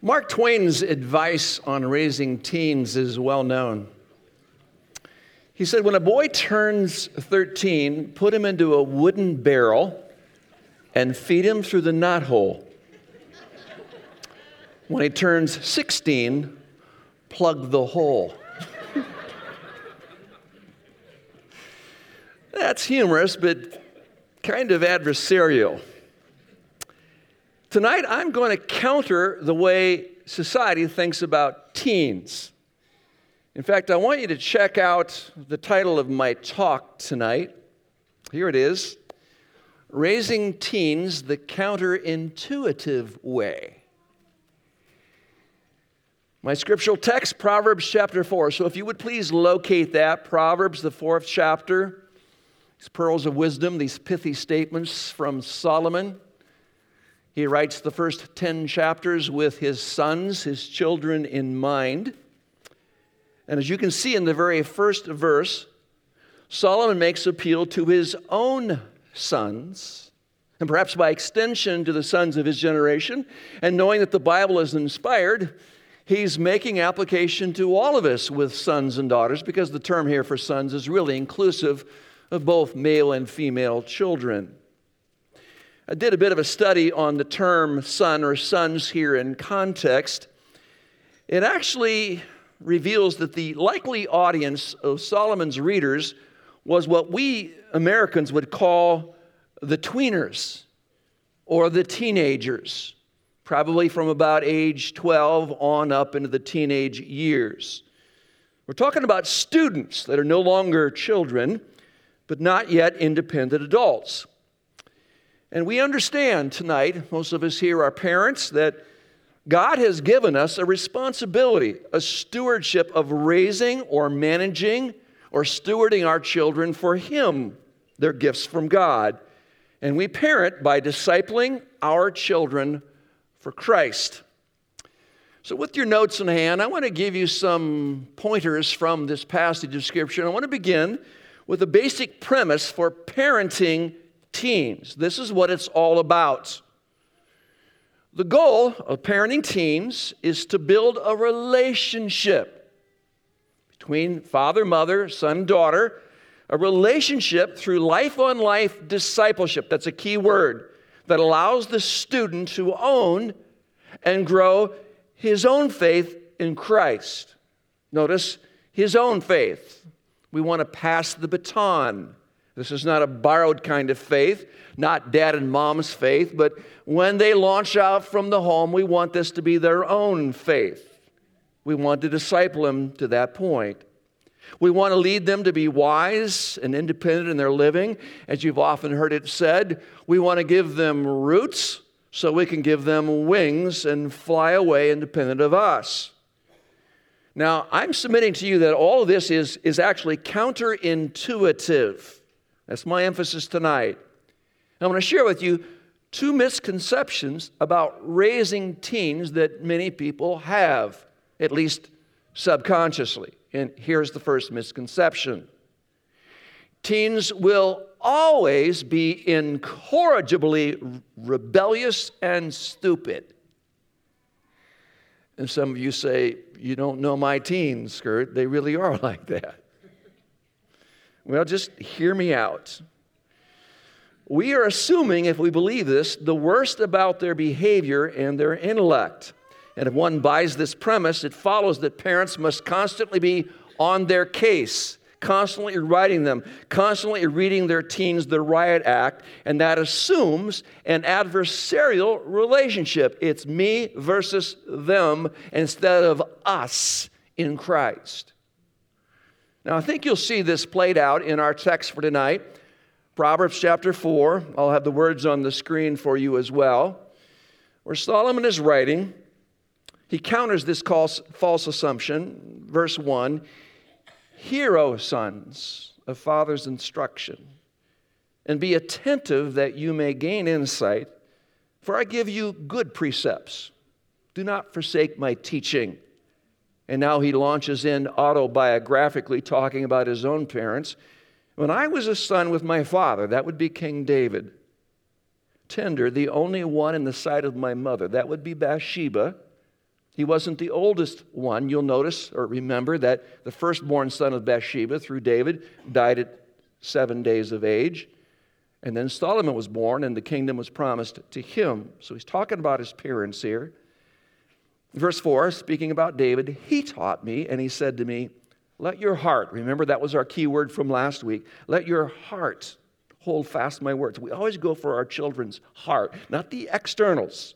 Mark Twain's advice on raising teens is well known. He said, When a boy turns 13, put him into a wooden barrel and feed him through the knothole. When he turns 16, plug the hole. That's humorous, but kind of adversarial. Tonight, I'm going to counter the way society thinks about teens. In fact, I want you to check out the title of my talk tonight. Here it is Raising Teens the Counterintuitive Way. My scriptural text, Proverbs chapter 4. So if you would please locate that, Proverbs, the fourth chapter, these pearls of wisdom, these pithy statements from Solomon. He writes the first 10 chapters with his sons, his children in mind. And as you can see in the very first verse, Solomon makes appeal to his own sons, and perhaps by extension to the sons of his generation. And knowing that the Bible is inspired, he's making application to all of us with sons and daughters, because the term here for sons is really inclusive of both male and female children. I did a bit of a study on the term son or sons here in context. It actually reveals that the likely audience of Solomon's readers was what we Americans would call the tweeners or the teenagers, probably from about age 12 on up into the teenage years. We're talking about students that are no longer children, but not yet independent adults. And we understand tonight, most of us here are parents, that God has given us a responsibility, a stewardship of raising or managing or stewarding our children for Him. They're gifts from God. And we parent by discipling our children for Christ. So, with your notes in hand, I want to give you some pointers from this passage of Scripture. I want to begin with a basic premise for parenting teens. This is what it's all about. The goal of parenting teens is to build a relationship between father, mother, son, daughter, a relationship through life on life discipleship. That's a key word that allows the student to own and grow his own faith in Christ. Notice his own faith. We want to pass the baton. This is not a borrowed kind of faith, not dad and mom's faith, but when they launch out from the home, we want this to be their own faith. We want to disciple them to that point. We want to lead them to be wise and independent in their living. As you've often heard it said, we want to give them roots so we can give them wings and fly away independent of us. Now, I'm submitting to you that all of this is, is actually counterintuitive. That's my emphasis tonight. I want to share with you two misconceptions about raising teens that many people have, at least subconsciously. And here's the first misconception teens will always be incorrigibly rebellious and stupid. And some of you say, You don't know my teens, Kurt. They really are like that. Well, just hear me out. We are assuming, if we believe this, the worst about their behavior and their intellect. And if one buys this premise, it follows that parents must constantly be on their case, constantly writing them, constantly reading their teens the riot act, and that assumes an adversarial relationship. It's me versus them instead of us in Christ. Now, I think you'll see this played out in our text for tonight. Proverbs chapter 4. I'll have the words on the screen for you as well. Where Solomon is writing, he counters this false assumption. Verse 1 Hear, O sons, of father's instruction, and be attentive that you may gain insight, for I give you good precepts. Do not forsake my teaching. And now he launches in autobiographically talking about his own parents. When I was a son with my father, that would be King David. Tender, the only one in the sight of my mother, that would be Bathsheba, He wasn't the oldest one. You'll notice or remember that the firstborn son of Bathsheba through David died at seven days of age. And then Solomon was born, and the kingdom was promised to him. So he's talking about his parents here. Verse 4, speaking about David, he taught me, and he said to me, Let your heart, remember that was our key word from last week, let your heart hold fast my words. We always go for our children's heart, not the externals.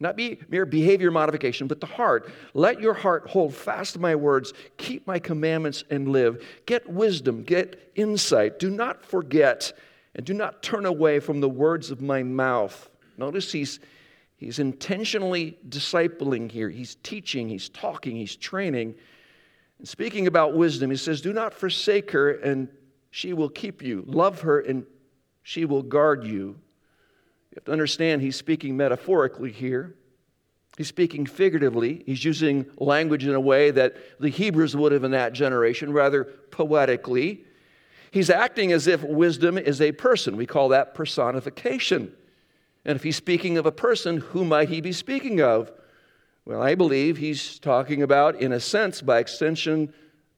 Not be mere behavior modification, but the heart. Let your heart hold fast my words, keep my commandments, and live. Get wisdom, get insight. Do not forget, and do not turn away from the words of my mouth. Notice he's, he's intentionally discipling here. He's teaching, he's talking, he's training. And speaking about wisdom, he says, Do not forsake her, and she will keep you. Love her, and she will guard you. You have to understand he's speaking metaphorically here. He's speaking figuratively. He's using language in a way that the Hebrews would have in that generation, rather poetically. He's acting as if wisdom is a person. We call that personification. And if he's speaking of a person, who might he be speaking of? Well, I believe he's talking about, in a sense, by extension,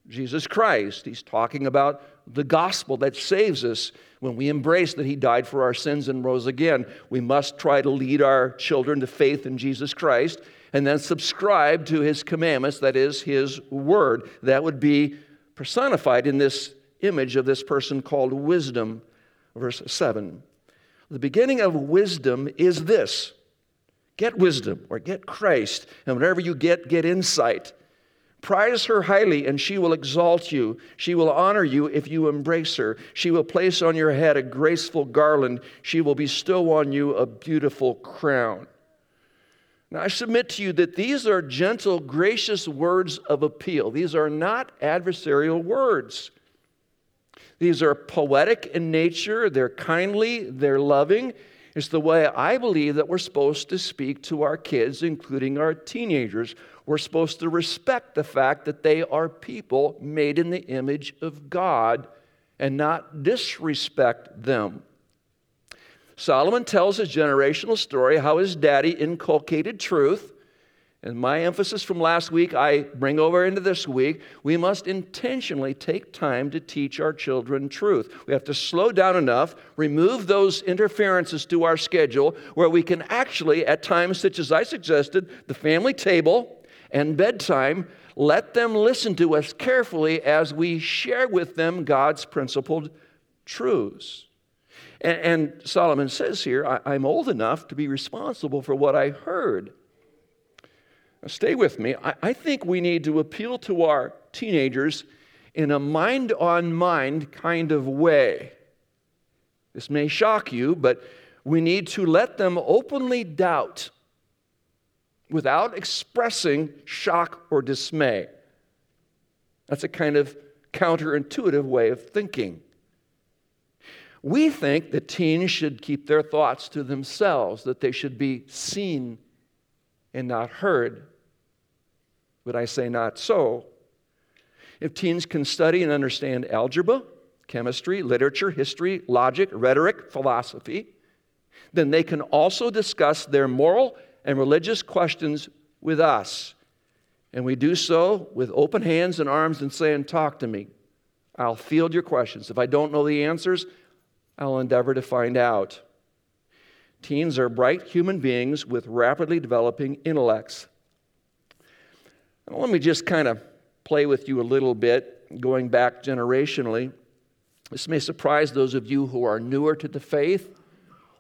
Jesus Christ. He's talking about the gospel that saves us when we embrace that He died for our sins and rose again. We must try to lead our children to faith in Jesus Christ and then subscribe to His commandments, that is, His word. That would be personified in this image of this person called wisdom. Verse 7. The beginning of wisdom is this get wisdom or get Christ, and whatever you get, get insight. Prize her highly, and she will exalt you. She will honor you if you embrace her. She will place on your head a graceful garland. She will bestow on you a beautiful crown. Now, I submit to you that these are gentle, gracious words of appeal. These are not adversarial words. These are poetic in nature, they're kindly, they're loving. It's the way I believe that we're supposed to speak to our kids, including our teenagers. We're supposed to respect the fact that they are people made in the image of God and not disrespect them. Solomon tells his generational story how his daddy inculcated truth. And my emphasis from last week, I bring over into this week. We must intentionally take time to teach our children truth. We have to slow down enough, remove those interferences to our schedule where we can actually, at times, such as I suggested, the family table, and bedtime, let them listen to us carefully as we share with them God's principled truths. And, and Solomon says here, I, am old enough to be responsible for what I heard. Now, stay with me. I, I think we need to appeal to our teenagers in a mind on mind kind of way. This may shock you, but we need to let them openly doubt without expressing shock or dismay. That's a kind of counterintuitive way of thinking. We think that teens should keep their thoughts to themselves, that they should be seen and not heard. But I say not so. If teens can study and understand algebra, chemistry, literature, history, logic, rhetoric, philosophy, then they can also discuss their moral and religious questions with us. And we do so with open hands and arms and saying, Talk to me. I'll field your questions. If I don't know the answers, I'll endeavor to find out. Teens are bright human beings with rapidly developing intellects. Let me just kind of play with you a little bit, going back generationally. This may surprise those of you who are newer to the faith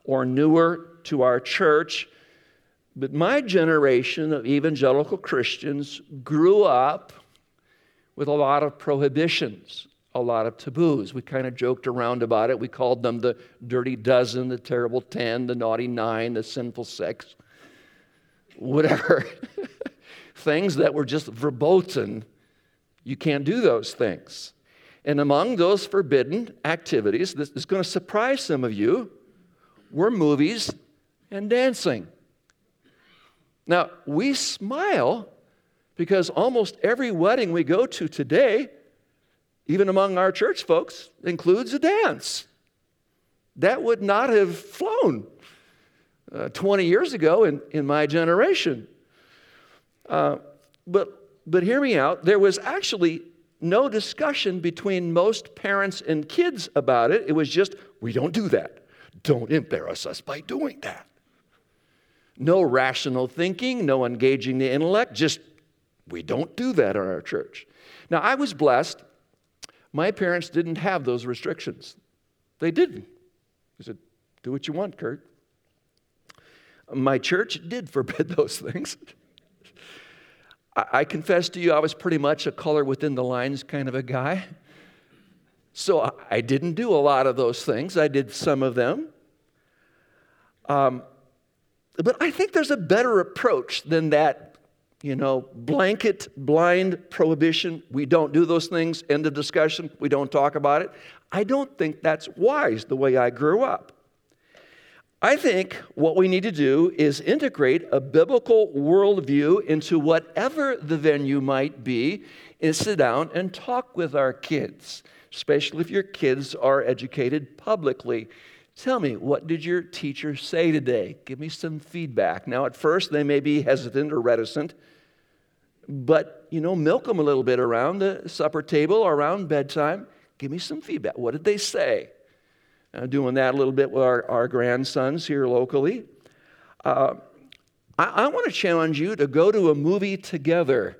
or newer to our church. But my generation of evangelical Christians grew up with a lot of prohibitions, a lot of taboos. We kind of joked around about it. We called them the dirty dozen, the terrible 10, the naughty nine, the sinful six, whatever. things that were just verboten. You can't do those things. And among those forbidden activities, this is going to surprise some of you, were movies and dancing. Now, we smile because almost every wedding we go to today, even among our church folks, includes a dance. That would not have flown uh, 20 years ago in, in my generation. Uh, but, but hear me out. There was actually no discussion between most parents and kids about it. It was just, we don't do that. Don't embarrass us by doing that. No rational thinking, no engaging the intellect, just, we don't do that in our church. Now, I was blessed. My parents didn't have those restrictions. They didn't. They said, do what you want, Kurt. My church did forbid those things. I confess to you, I was pretty much a color within the lines kind of a guy. So I didn't do a lot of those things. I did some of them. Um, but I think there's a better approach than that, you know, blanket, blind prohibition. We don't do those things, end of discussion, we don't talk about it. I don't think that's wise the way I grew up. I think what we need to do is integrate a biblical worldview into whatever the venue might be and sit down and talk with our kids, especially if your kids are educated publicly. Tell me, what did your teacher say today? Give me some feedback. Now, at first, they may be hesitant or reticent, but, you know, milk them a little bit around the supper table or around bedtime. Give me some feedback. What did they say? Uh, doing that a little bit with our, our grandsons here locally. Uh, I, I want to challenge you to go to a movie together.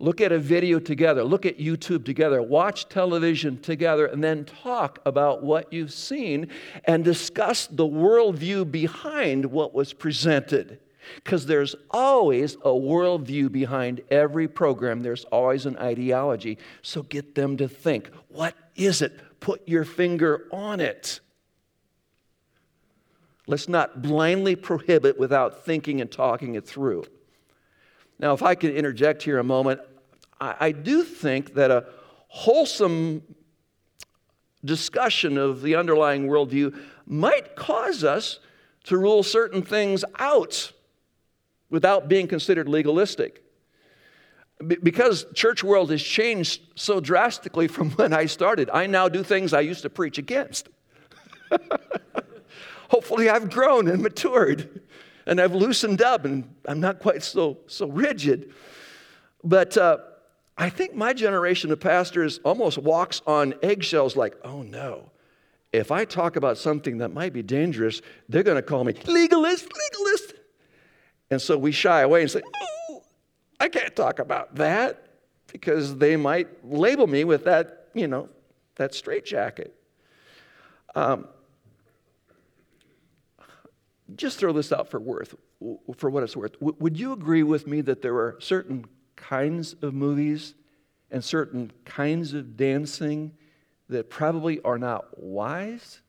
Look at a video together, look at YouTube together, watch television together, and then talk about what you've seen and discuss the worldview behind what was presented. Because there's always a worldview behind every program, there's always an ideology. So get them to think what is it? Put your finger on it. Let's not blindly prohibit without thinking and talking it through. Now, if I could interject here a moment, I, I do think that a wholesome discussion of the underlying worldview might cause us to rule certain things out without being considered legalistic because church world has changed so drastically from when I started, I now do things I used to preach against. Hopefully, I've grown and matured and I've loosened up and I'm not quite so, so rigid. But uh, I think my generation of pastors almost walks on eggshells like, oh no, if I talk about something that might be dangerous, they're going to call me legalist, legalist. And so we shy away and say, I can't talk about that because they might label me with that, you know, that straitjacket. Um, just throw this out for worth, for what it's worth. W- would you agree with me that there are certain kinds of movies and certain kinds of dancing that probably are not wise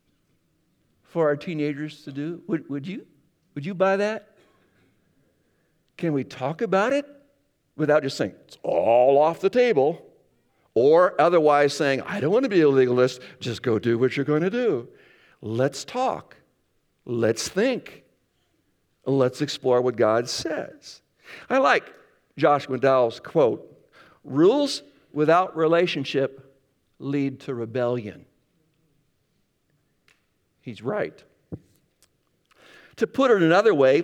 for our teenagers to do? Would, would you? Would you buy that? Can we talk about it? Without just saying, it's all off the table, or otherwise saying, I don't want to be a legalist, just go do what you're going to do. Let's talk. Let's think. Let's explore what God says. I like Josh McDowell's quote rules without relationship lead to rebellion. He's right. To put it another way,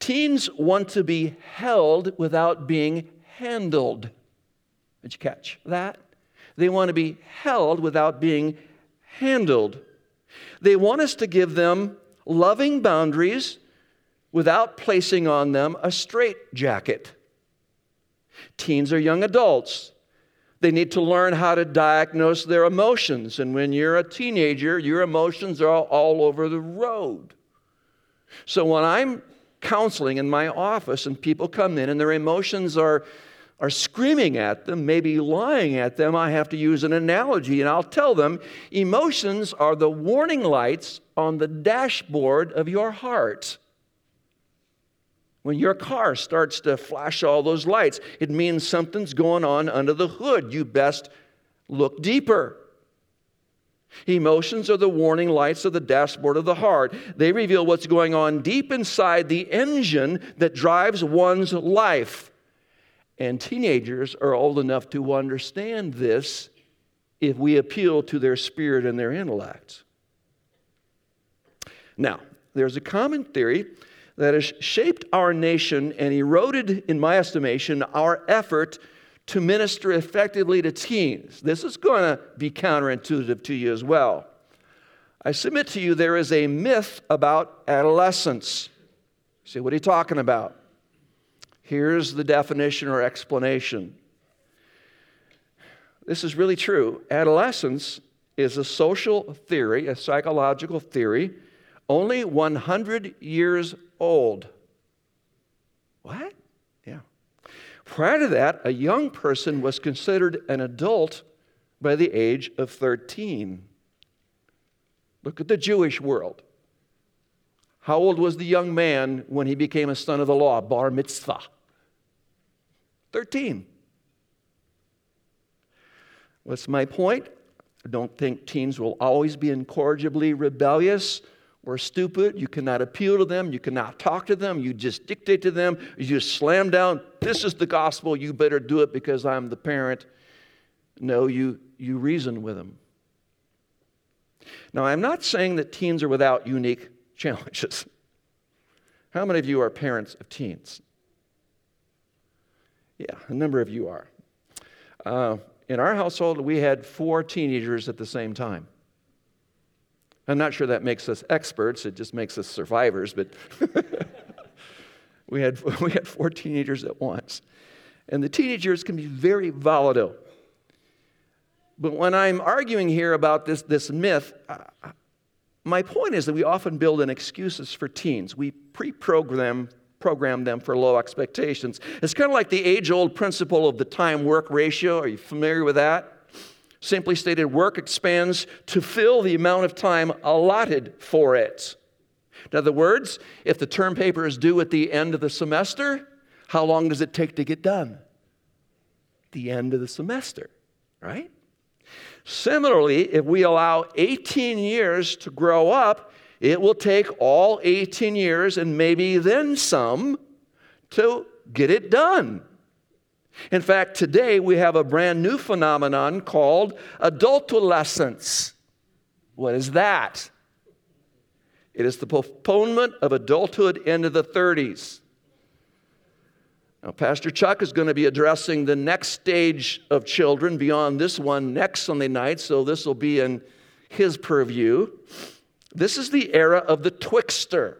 Teens want to be held without being handled. Did you catch that? They want to be held without being handled. They want us to give them loving boundaries without placing on them a straitjacket. Teens are young adults. They need to learn how to diagnose their emotions. And when you're a teenager, your emotions are all over the road. So when I'm counseling in my office, and people come in and their emotions are, are screaming at them, maybe lying at them. I have to use an analogy, and I'll tell them emotions are the warning lights on the dashboard of your heart. When your car starts to flash all those lights, it means something's going on under the hood. You best look deeper. Emotions are the warning lights of the dashboard of the heart. They reveal what's going on deep inside the engine that drives one's life. And teenagers are old enough to understand this if we appeal to their spirit and their intellect. Now, there's a common theory that has shaped our nation and eroded, in my estimation, our effort to minister effectively to teens. This is going to be counterintuitive to you as well. I submit to you there is a myth about adolescence. See, what are you talking about? Here's the definition or explanation. This is really true. Adolescence is a social theory, a psychological theory, only 100 years old. What? Prior to that, a young person was considered an adult by the age of 13. Look at the Jewish world. How old was the young man when he became a son of the law? Bar mitzvah. 13. What's my point? I don't think teens will always be incorrigibly rebellious or stupid. You cannot appeal to them. You cannot talk to them. You just dictate to them. You just slam down, this is the gospel. You better do it because I'm the parent. No, you, you reason with them. Now, I'm not saying that teens are without unique challenges. How many of you are parents of teens? Yeah, a number of you are. Uh, in our household, we had four teenagers at the same time. I'm not sure that makes us experts, it just makes us survivors, but we, had, we had four teenagers at once. And the teenagers can be very volatile. But when I'm arguing here about this, this myth, uh, my point is that we often build in excuses for teens. We pre program program them for low expectations. It's kind of like the age old principle of the time work ratio. Are you familiar with that? Simply stated, work expands to fill the amount of time allotted for it. In other words, if the term paper is due at the end of the semester, how long does it take to get done? The end of the semester, right? Similarly, if we allow 18 years to grow up, it will take all 18 years and maybe then some to get it done. In fact, today we have a brand new phenomenon called adultolescence. What is that? It is the postponement of adulthood into the 30s. Now, Pastor Chuck is going to be addressing the next stage of children beyond this one next Sunday night, so this will be in his purview. This is the era of the twixter.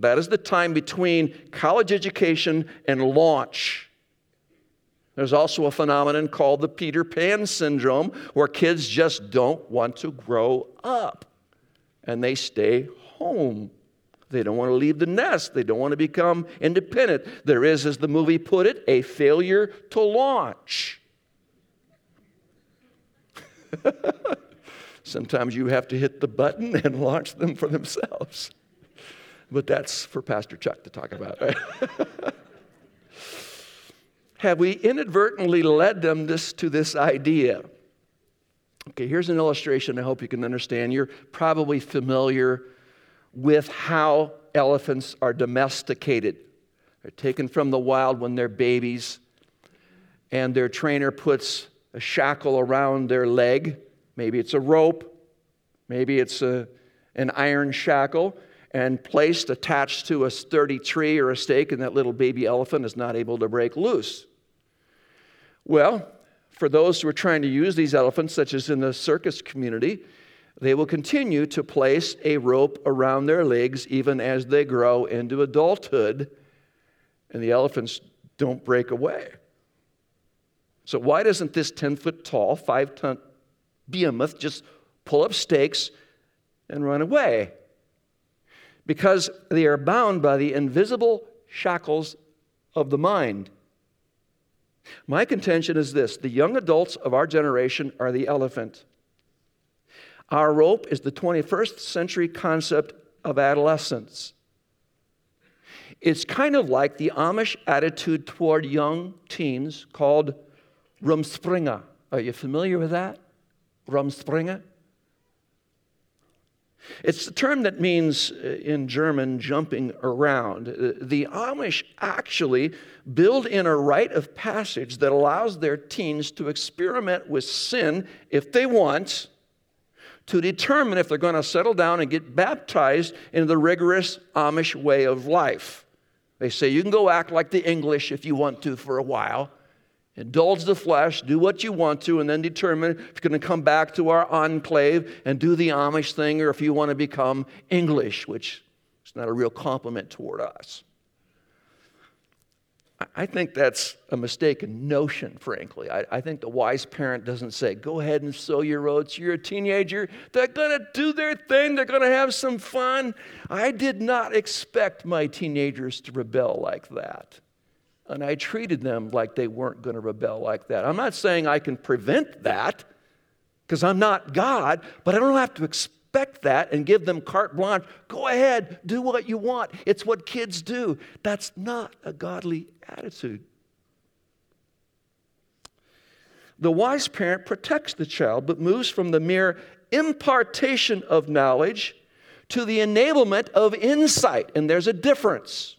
That is the time between college education and launch. There's also a phenomenon called the Peter Pan syndrome, where kids just don't want to grow up and they stay home. They don't want to leave the nest. They don't want to become independent. There is, as the movie put it, a failure to launch. Sometimes you have to hit the button and launch them for themselves. But that's for Pastor Chuck to talk about. Right? have we inadvertently led them this, to this idea? Okay, here's an illustration I hope you can understand. You're probably familiar with how elephants are domesticated. They're taken from the wild when they're babies, and their trainer puts a shackle around their leg. Maybe it's a rope, maybe it's a, an iron shackle, and placed attached to a sturdy tree or a stake, and that little baby elephant is not able to break loose. Well, for those who are trying to use these elephants, such as in the circus community, they will continue to place a rope around their legs even as they grow into adulthood, and the elephants don't break away. So, why doesn't this 10 foot tall, five ton behemoth just pull up stakes and run away? Because they are bound by the invisible shackles of the mind. My contention is this the young adults of our generation are the elephant. Our rope is the 21st century concept of adolescence. It's kind of like the Amish attitude toward young teens called rumspringa. Are you familiar with that? Rumspringa? It's the term that means uh, in German jumping around. Uh, the Amish actually build in a rite of passage that allows their teens to experiment with sin if they want to determine if they're going to settle down and get baptized into the rigorous Amish way of life. They say you can go act like the English if you want to for a while, indulge the flesh, do what you want to, and then determine if you're going to come back to our enclave and do the Amish thing or if you want to become English, which is not a real compliment toward us. I think that's a mistaken notion, frankly. I, I, think the wise parent doesn't say, go ahead and sow your oats. You're a teenager. They're going to do their thing. They're going to have some fun. I did not expect my teenagers to rebel like that. And I treated them like they weren't going to rebel like that. I'm not saying I can prevent that because I'm not God, but I don't have to expect that and give them carte blanche. Go ahead, do what you want. It's what kids do. That's not a godly attitude. The wise parent protects the child, but moves from the mere impartation of knowledge to the enablement of insight. And there's a difference.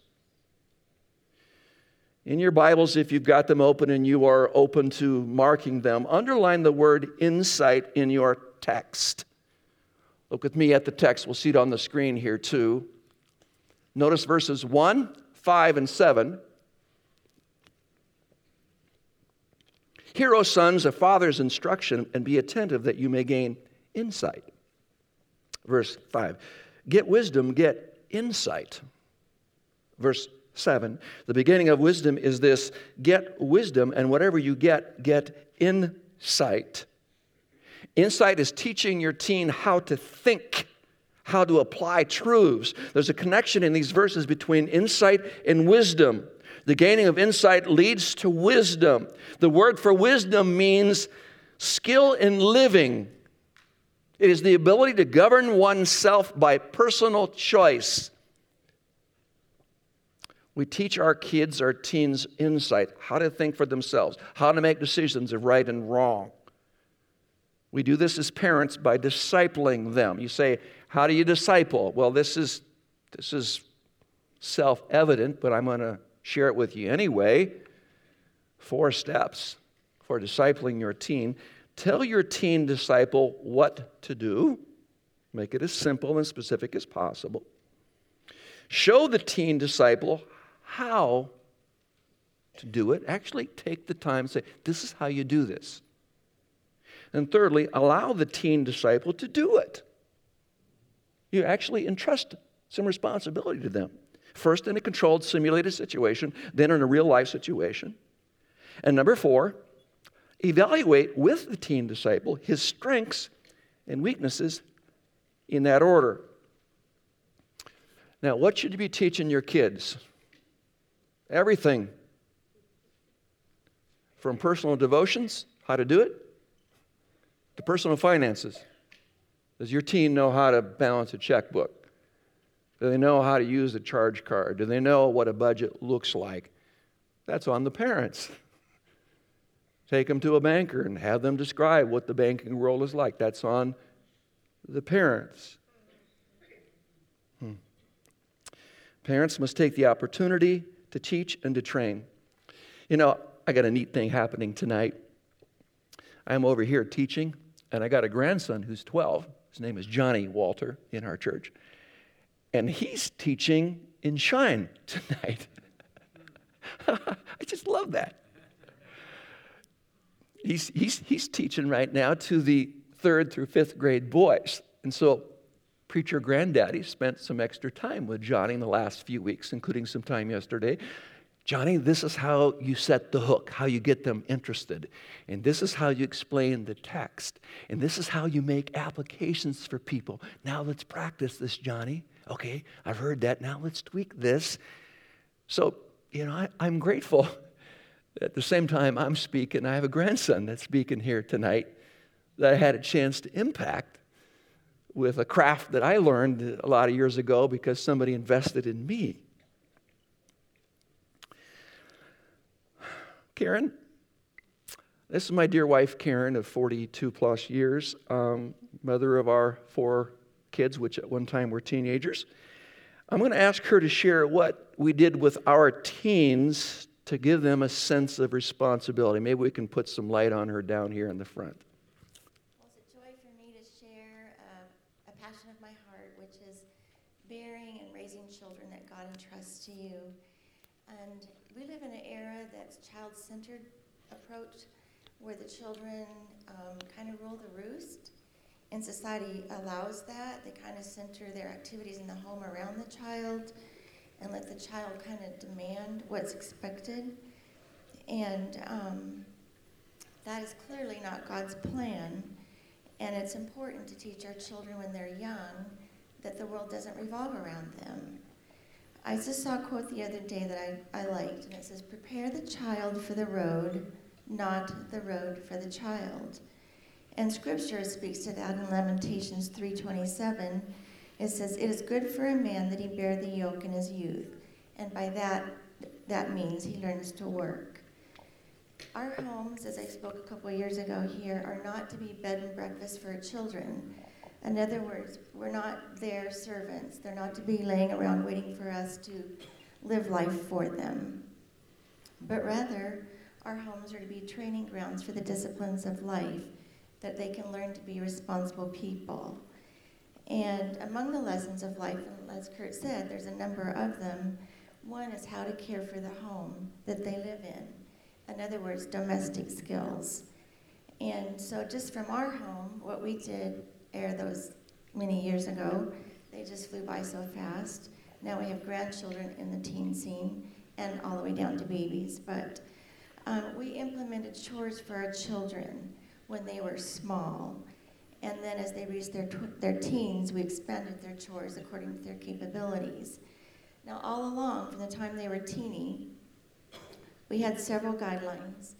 In your Bibles, if you've got them open and you are open to marking them, underline the word insight in your text. Look with me at the text. We'll see it on the screen here too. Notice verses 1, 5, and 7. Hear, O sons, a father's instruction, and be attentive that you may gain insight. Verse 5. Get wisdom, get insight. Verse 7. The beginning of wisdom is this get wisdom, and whatever you get, get insight. Insight is teaching your teen how to think, how to apply truths. There's a connection in these verses between insight and wisdom. The gaining of insight leads to wisdom. The word for wisdom means skill in living. It is the ability to govern oneself by personal choice. We teach our kids, our teens, insight, how to think for themselves, how to make decisions of right and wrong. We do this as parents by discipling them. You say, How do you disciple? Well, this is, this is self evident, but I'm going to share it with you anyway. Four steps for discipling your teen. Tell your teen disciple what to do, make it as simple and specific as possible. Show the teen disciple how to do it. Actually, take the time and say, This is how you do this. And thirdly, allow the teen disciple to do it. You actually entrust some responsibility to them. First, in a controlled, simulated situation, then in a real life situation. And number four, evaluate with the teen disciple his strengths and weaknesses in that order. Now, what should you be teaching your kids? Everything from personal devotions, how to do it, to personal finances. Does your teen know how to balance a checkbook? Do they know how to use a charge card? Do they know what a budget looks like? That's on the parents. Take them to a banker and have them describe what the banking world is like. That's on the parents. Hmm. Parents must take the opportunity to teach and to train. You know, I got a neat thing happening tonight. I'm over here teaching and I got a grandson who's 12. His name is Johnny Walter in our church. And he's teaching in Shine tonight. I just love that. He's, he's, he's teaching right now to the third through fifth grade boys. And so, preacher granddaddy spent some extra time with Johnny in the last few weeks, including some time yesterday, Johnny, this is how you set the hook, how you get them interested. And this is how you explain the text. And this is how you make applications for people. Now let's practice this, Johnny. Okay, I've heard that. Now let's tweak this. So, you know, I, am grateful. At the same time, I'm speaking. I have a grandson that's speaking here tonight that I had a chance to impact with a craft that I learned a lot of years ago because somebody invested in me. Karen. This is my dear wife, Karen, of 42 plus years, um, mother of our four kids, which at one time were teenagers. I'm going to ask her to share what we did with our teens to give them a sense of responsibility. Maybe we can put some light on her down here in the front. my heart, which is bearing and raising children that God entrusts to you. And we live in an era that's child centered approach where the children um, kind of rule the roost, and society allows that. They kind of center their activities in the home around the child and let the child kind of demand what's expected. And um, that is clearly not God's plan. And it's important to teach our children when they're young that the world doesn't revolve around them. I just saw a quote the other day that I, I liked, and it says, Prepare the child for the road, not the road for the child. And scripture speaks to that in Lamentations 3:27. It says, It is good for a man that he bear the yoke in his youth. And by that, that means he learns to work. Our homes, as I spoke a couple years ago here, are not to be bed and breakfast for children. In other words, we're not their servants. They're not to be laying around waiting for us to live life for them. But rather, our homes are to be training grounds for the disciplines of life, that they can learn to be responsible people. And among the lessons of life, and as Kurt said, there's a number of them. One is how to care for the home that they live in. In other words, domestic skills. And so, just from our home, what we did air those many years ago, they just flew by so fast. Now we have grandchildren in the teen scene and all the way down to babies. But um, we implemented chores for our children when they were small. And then as they reached their, tw- their teens, we expanded their chores according to their capabilities. Now, all along, from the time they were teeny, we had several guidelines.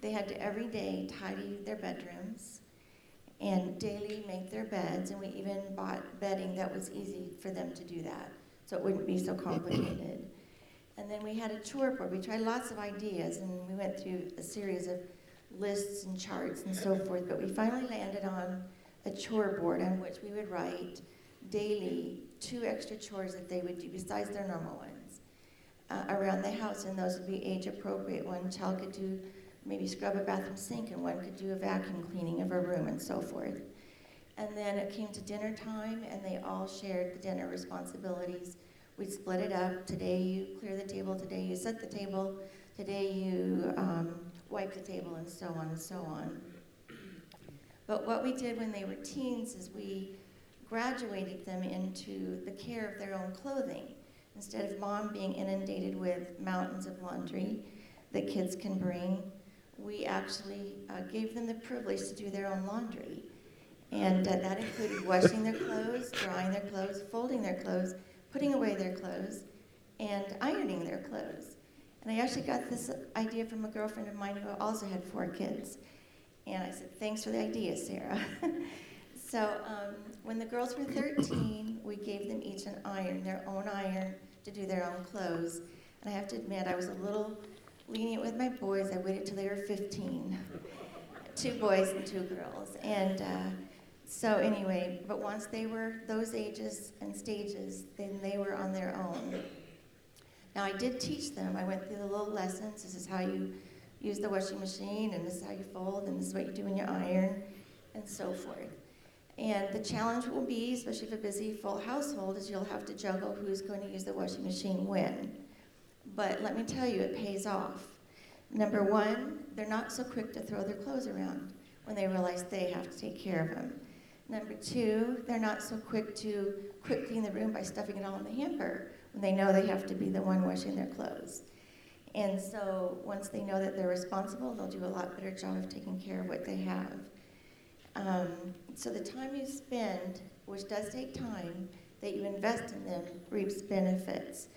They had to every day tidy their bedrooms and daily make their beds, and we even bought bedding that was easy for them to do that, so it wouldn't be so complicated. And then we had a chore board. We tried lots of ideas, and we went through a series of lists and charts and so forth, but we finally landed on a chore board on which we would write daily two extra chores that they would do besides their normal ones uh, around the house, and those would be age appropriate. One child could do maybe scrub a bathroom sink, and one could do a vacuum cleaning of a room, and so forth. And then it came to dinner time, and they all shared the dinner responsibilities. We'd split it up. Today you clear the table, today you set the table, today you um, wipe the table, and so on and so on. But what we did when they were teens is we graduated them into the care of their own clothing. Instead of mom being inundated with mountains of laundry that kids can bring, we actually uh, gave them the privilege to do their own laundry. And uh, that included washing their clothes, drying their clothes, folding their clothes, putting away their clothes, and ironing their clothes. And I actually got this idea from a girlfriend of mine who also had four kids. And I said, Thanks for the idea, Sarah. so um, when the girls were 13, we gave them each an iron, their own iron, to do their own clothes. And I have to admit, I was a little lenient with my boys. I waited till they were 15. two boys and two girls. And uh, so, anyway, but once they were those ages and stages, then they were on their own. Now, I did teach them. I went through the little lessons. This is how you use the washing machine, and this is how you fold, and this is what you do in your iron, and so forth. And the challenge will be, especially for a busy, full household, is you'll have to juggle who's going to use the washing machine when. But let me tell you, it pays off. Number one, they're not so quick to throw their clothes around when they realize they have to take care of them. Number two, they're not so quick to quick clean the room by stuffing it all in the hamper when they know they have to be the one washing their clothes. And so once they know that they're responsible, they'll do a lot better job of taking care of what they have. Um, so the time you spend, which does take time, that you invest in them reaps benefits.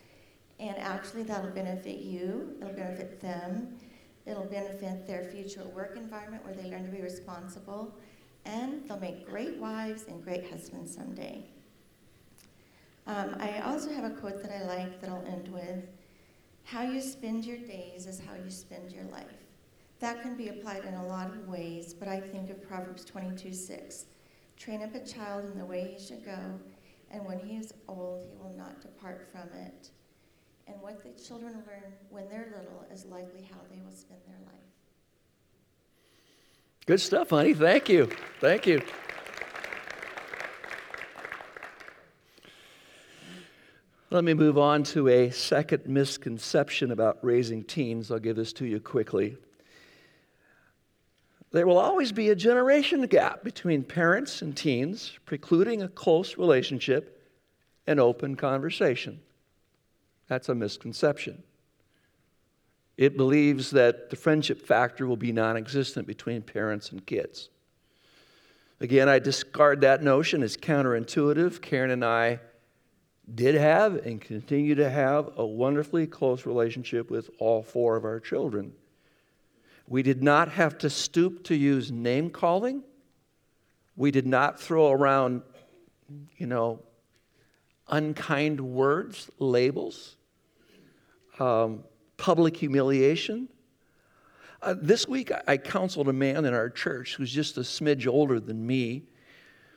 And actually, that'll benefit you, it'll benefit them, it'll benefit their future work environment where they learn to be responsible, and they'll make great wives and great husbands someday. Um, I also have a quote that I like that I'll end with How you spend your days is how you spend your life. That can be applied in a lot of ways, but I think of Proverbs 22 6. Train up a child in the way he should go, and when he is old, he will not depart from it and what the children learn when they're little is likely how they will spend their life. Good stuff, honey. Thank you. Thank you. Let me move on to a second misconception about raising teens. I'll give this to you quickly. There will always be a generation gap between parents and teens, precluding a close relationship and open conversation. That's a misconception. It believes that the friendship factor will be non existent between parents and kids. Again, I discard that notion as counterintuitive. Karen and I did have and continue to have a wonderfully close relationship with all four of our children. We did not have to stoop to use name calling. We did not throw around, you know, unkind words, labels, um, public humiliation. Uh, this week, I counseled a man in our church who's just a smidge older than me,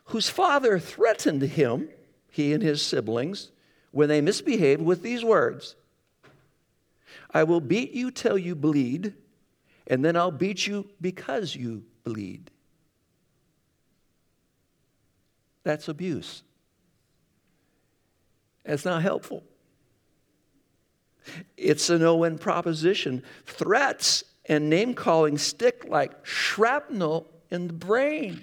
whose father threatened him, he and his siblings, when they misbehaved with these words I will beat you till you bleed, and then I'll beat you because you bleed. That's abuse. That's not helpful. It's a no win proposition. Threats and name calling stick like shrapnel in the brain.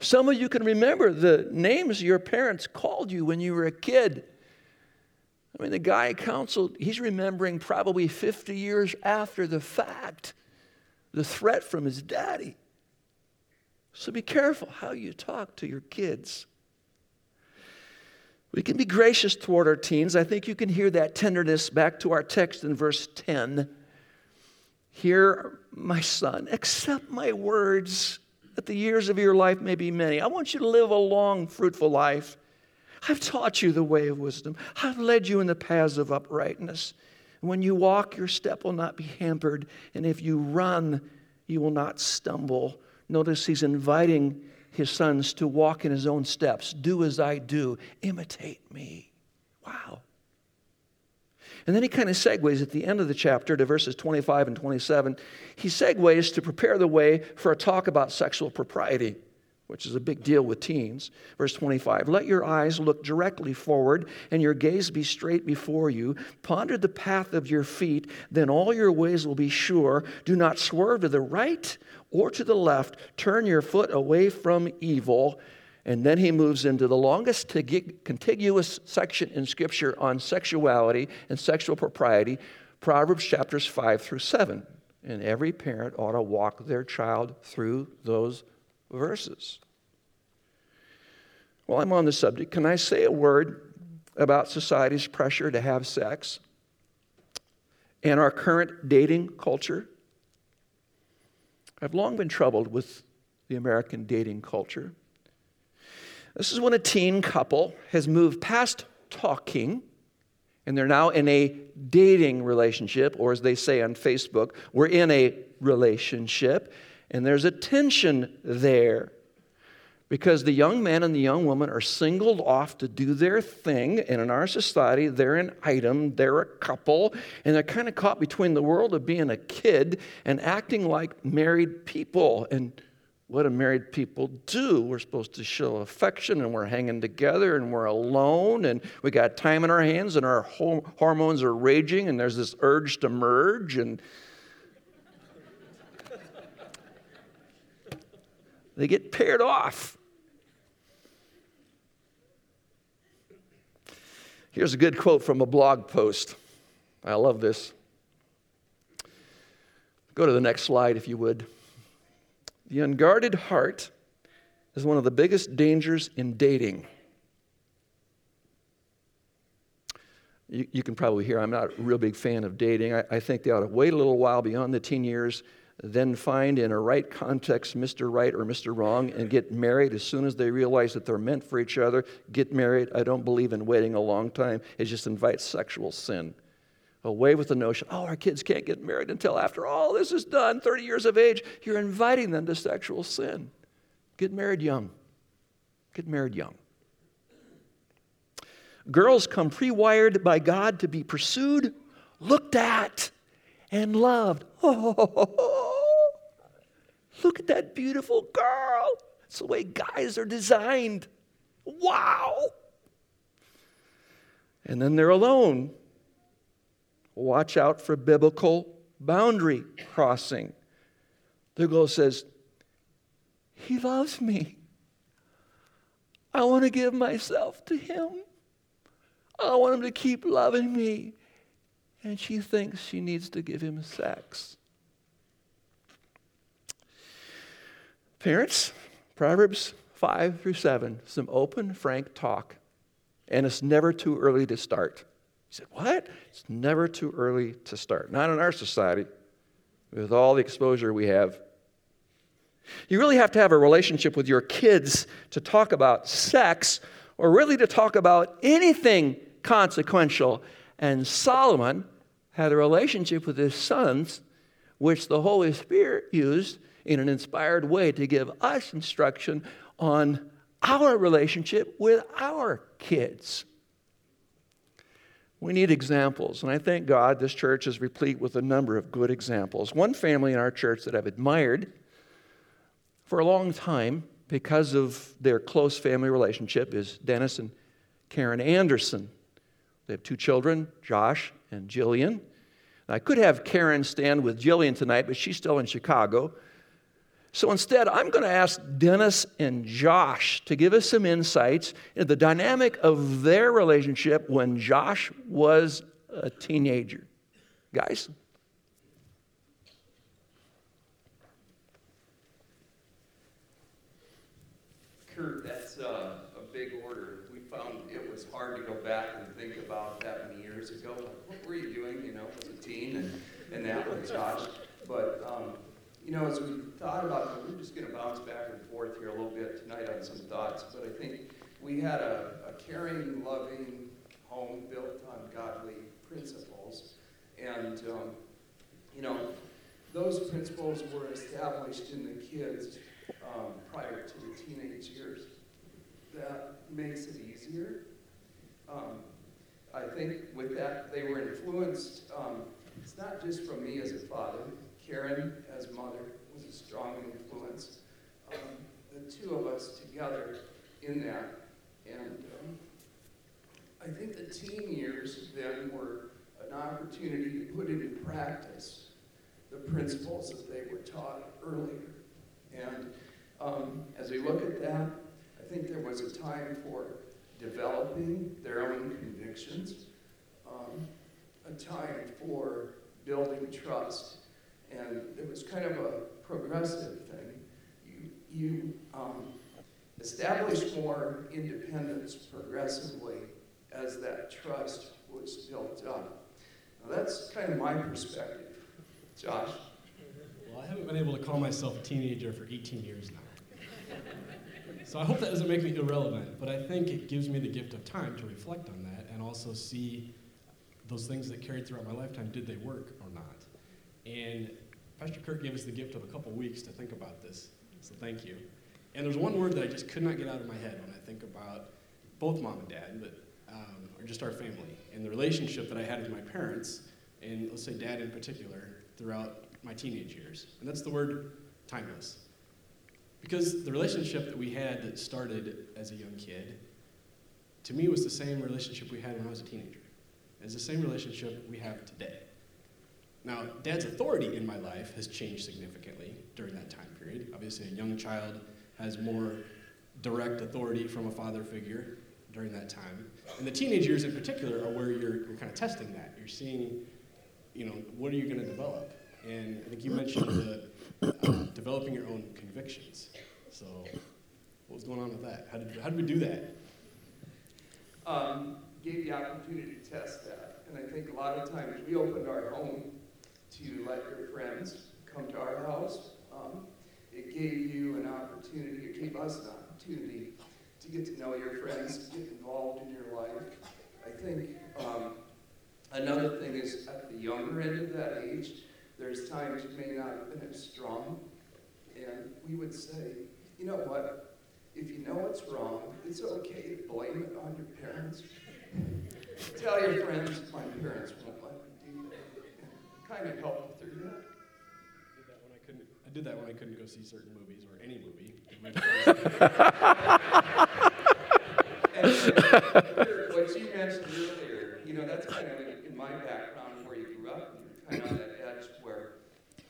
Some of you can remember the names your parents called you when you were a kid. I mean, the guy counseled, he's remembering probably 50 years after the fact the threat from his daddy. So be careful how you talk to your kids. We can be gracious toward our teens. I think you can hear that tenderness back to our text in verse 10. Hear, my son, accept my words that the years of your life may be many. I want you to live a long, fruitful life. I've taught you the way of wisdom. I've led you in the paths of uprightness. When you walk, your step will not be hampered. And if you run, you will not stumble. Notice he's inviting his sons to walk in his own steps. Do as I do, imitate me. Wow. And then he kind of segues at the end of the chapter to verses 25 and 27. He segues to prepare the way for a talk about sexual propriety, which is a big deal with teens. Verse 25 Let your eyes look directly forward and your gaze be straight before you. Ponder the path of your feet, then all your ways will be sure. Do not swerve to the right or to the left. Turn your foot away from evil. And then he moves into the longest contiguous section in Scripture on sexuality and sexual propriety, Proverbs chapters 5 through 7. And every parent ought to walk their child through those verses. While I'm on the subject, can I say a word about society's pressure to have sex and our current dating culture? I've long been troubled with the American dating culture. This is when a teen couple has moved past talking and they're now in a dating relationship, or as they say on Facebook, we're in a relationship, and there's a tension there because the young man and the young woman are singled off to do their thing, and in our society, they're an item, they're a couple, and they're kind of caught between the world of being a kid and acting like married people. And what do married people do? We're supposed to show affection and we're hanging together and we're alone and we got time in our hands and our hormones are raging and there's this urge to merge and they get paired off. Here's a good quote from a blog post. I love this. Go to the next slide if you would. The unguarded heart is one of the biggest dangers in dating. You, you, can probably hear I'm not a real big fan of dating. I, I think they ought to wait a little while beyond the teen years, then find in a right context Mr. Right or Mr. Wrong and get married as soon as they realize that they're meant for each other. Get married. I don't believe in waiting a long time, it just invites sexual sin away with the notion, oh, our kids can't get married until after all this is done, 30 years of age. You're inviting them to sexual sin. Get married young. Get married young. Girls come pre wired by God to be pursued, looked at, and loved. Oh, look at that beautiful girl. It's the way guys are designed. Wow. And then they're alone. Watch out for biblical boundary crossing. The girl says, He loves me. I want to give myself to Him. I want Him to keep loving me. And she thinks she needs to give Him sex. Parents, Proverbs 5 through 7, some open, frank talk. And it's never too early to start. He said, What? It's never too early to start. Not in our society, with all the exposure we have. You really have to have a relationship with your kids to talk about sex or really to talk about anything consequential. And Solomon had a relationship with his sons, which the Holy Spirit used in an inspired way to give us instruction on our relationship with our kids. We need examples, and I thank God this church is replete with a number of good examples. One family in our church that I've admired for a long time because of their close family relationship is Dennis and Karen Anderson. They have two children, Josh and Jillian. I could have Karen stand with Jillian tonight, but she's still in Chicago. So instead, I'm going to ask Dennis and Josh to give us some insights into the dynamic of their relationship when Josh was a teenager. Guys? Kurt, that's uh, a big order. We found it was hard to go back and think about that many years ago. What were you doing, you know, as a teen and, and that with Josh? You know, as we thought about we're just going to bounce back and forth here a little bit tonight on some thoughts, but I think we had a, a caring, loving home built on godly principles. And, um, you know, those principles were established in the kids um, prior to the teenage years. That makes it easier. Um, I think with that, they were influenced. Um, it's not just from me as a father, Karen, as mother, was a strong influence. Um, the two of us together in that. And um, I think the teen years then were an opportunity to put into practice the principles that they were taught earlier. And um, as we look at that, I think there was a time for developing their own convictions, um, a time for building trust and it was kind of a progressive thing. You, you um, established more independence progressively as that trust was built up. Now, that's kind of my perspective. Josh? Well, I haven't been able to call myself a teenager for 18 years now. So I hope that doesn't make me irrelevant, but I think it gives me the gift of time to reflect on that and also see those things that carried throughout my lifetime, did they work or not? And Pastor Kirk gave us the gift of a couple weeks to think about this, so thank you. And there's one word that I just could not get out of my head when I think about both mom and dad, but um, or just our family and the relationship that I had with my parents, and let's say dad in particular, throughout my teenage years. And that's the word timeless. Because the relationship that we had that started as a young kid, to me was the same relationship we had when I was a teenager. It's the same relationship we have today. Now, dad's authority in my life has changed significantly during that time period. Obviously, a young child has more direct authority from a father figure during that time. And the teenage years in particular are where you're, you're kind of testing that. You're seeing, you know, what are you going to develop? And I think you mentioned the, uh, developing your own convictions. So, what was going on with that? How did, how did we do that? Um, gave the opportunity to test that. And I think a lot of times we opened our home to let your friends come to our house. Um, it gave you an opportunity, it gave us an opportunity to get to know your friends, to get involved in your life. I think um, another thing is at the younger end of that age, there's times you may not have been as strong. And we would say, you know what? If you know it's wrong, it's okay to blame it on your parents. Tell your friends, my parents won't kind of helped through that. I did that when I couldn't. I did that when I couldn't go see certain movies or any movie. and what you mentioned earlier you know, that's kind of in, in my background where you grew up, and kind of on that edge where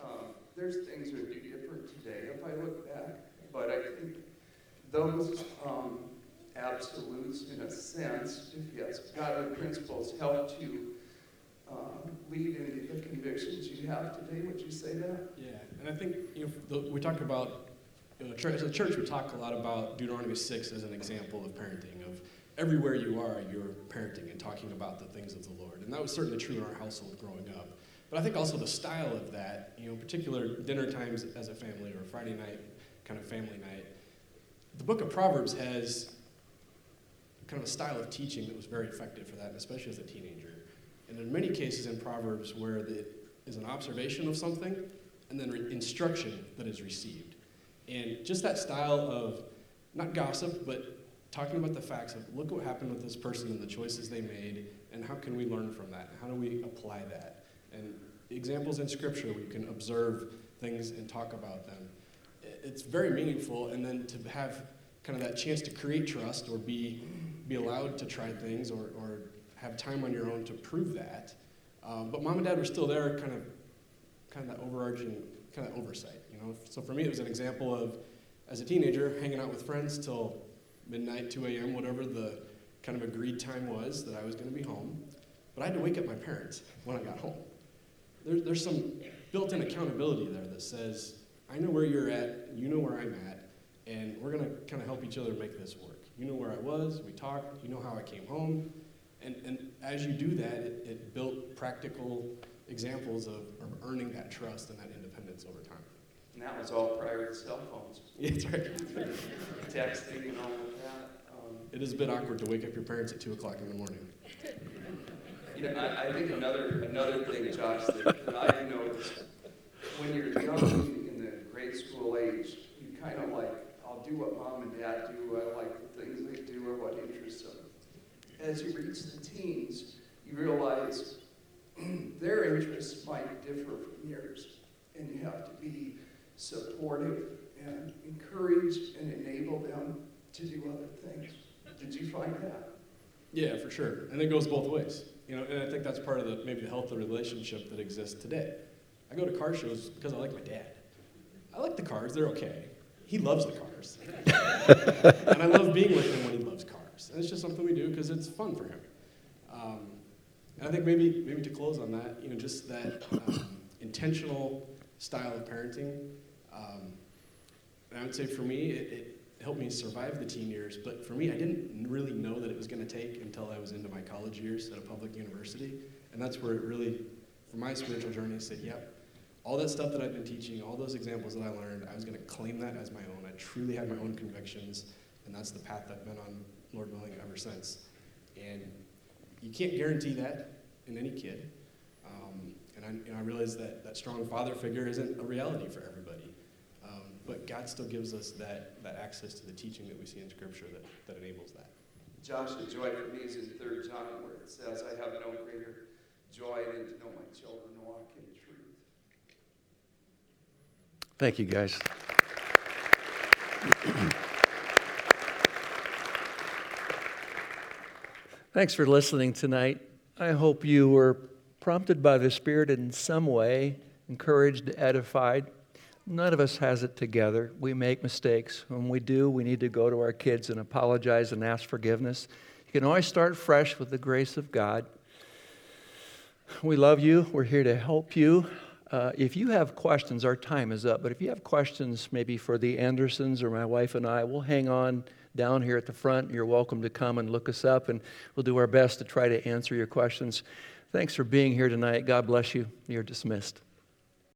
um, there's things that would be different today if I look back. But I think those um, absolutes, in a sense, if yes, godly principles help to um, lead into the convictions you have today. Would you say that? Yeah, and I think you know, the, we talk about you know, church, as a church, we talk a lot about Deuteronomy 6 as an example of parenting, of everywhere you are, you're parenting and talking about the things of the Lord. And that was certainly true in our household growing up. But I think also the style of that, you know, in particular dinner times as a family or Friday night kind of family night, the book of Proverbs has kind of a style of teaching that was very effective for that, especially as a teenager. And in many cases in Proverbs where it is an observation of something and then re- instruction that is received. And just that style of not gossip, but talking about the facts of look what happened with this person and the choices they made, and how can we learn from that? How do we apply that? And examples in Scripture you can observe things and talk about them. It's very meaningful, and then to have kind of that chance to create trust or be, be allowed to try things or, or have time on your own to prove that. Um, but mom and dad were still there, kind of, kind of that overarching, kind of oversight. You know, so for me, it was an example of, as a teenager, hanging out with friends till midnight, 2 a.m., whatever the kind of agreed time was that I was going to be home. But I had to wake up my parents when I got home. There, there's some built-in accountability there that says, I know where you're at, you know where I'm at, and we're going to kind of help each other make this work. You know where I was, we talked, you know how I came home. And, and as you do that, it, it built practical examples of, of earning that trust and that independence over time. And that was all prior to cell phones. Yeah, that's right. Texting and all of that. Um, It is a bit awkward to wake up your parents at 2 o'clock in the morning. You know, I, I think another, another thing, Josh, that, that I've noticed, when you're young in the grade school age, you kind of like, I'll do what mom and dad do, I like the things they do or what interests them. As you reach the teens, you realize their interests might differ from yours, and you have to be supportive and encourage and enable them to do other things. Did you find that? Yeah, for sure. And it goes both ways. You know, and I think that's part of the maybe the healthy relationship that exists today. I go to car shows because I like my dad. I like the cars, they're okay. He loves the cars. and I love being with him when he loves cars. And it's just something we do because it's fun for him. Um, and I think maybe maybe to close on that, you know, just that um, intentional style of parenting. Um, I would say for me, it, it helped me survive the teen years. But for me, I didn't really know that it was going to take until I was into my college years at a public university. And that's where it really, for my spiritual journey, said, yep, all that stuff that I've been teaching, all those examples that I learned, I was going to claim that as my own. I truly had my own convictions, and that's the path I've been on, Lord willing, ever since. And you can't guarantee that in any kid. Um, and I, you know, I realize that that strong father figure isn't a reality for everybody. Um, but God still gives us that, that access to the teaching that we see in Scripture that, that enables that. Josh, the joy for me is in 3 John where it says, I have no greater joy than to know my children walk in truth. Thank you, guys. Thanks for listening tonight. I hope you were prompted by the Spirit in some way, encouraged, edified. None of us has it together. We make mistakes. When we do, we need to go to our kids and apologize and ask forgiveness. You can always start fresh with the grace of God. We love you. We're here to help you. Uh, if you have questions, our time is up, but if you have questions maybe for the Andersons or my wife and I, we'll hang on down here at the front. You're welcome to come and look us up, and we'll do our best to try to answer your questions. Thanks for being here tonight. God bless you. You're dismissed.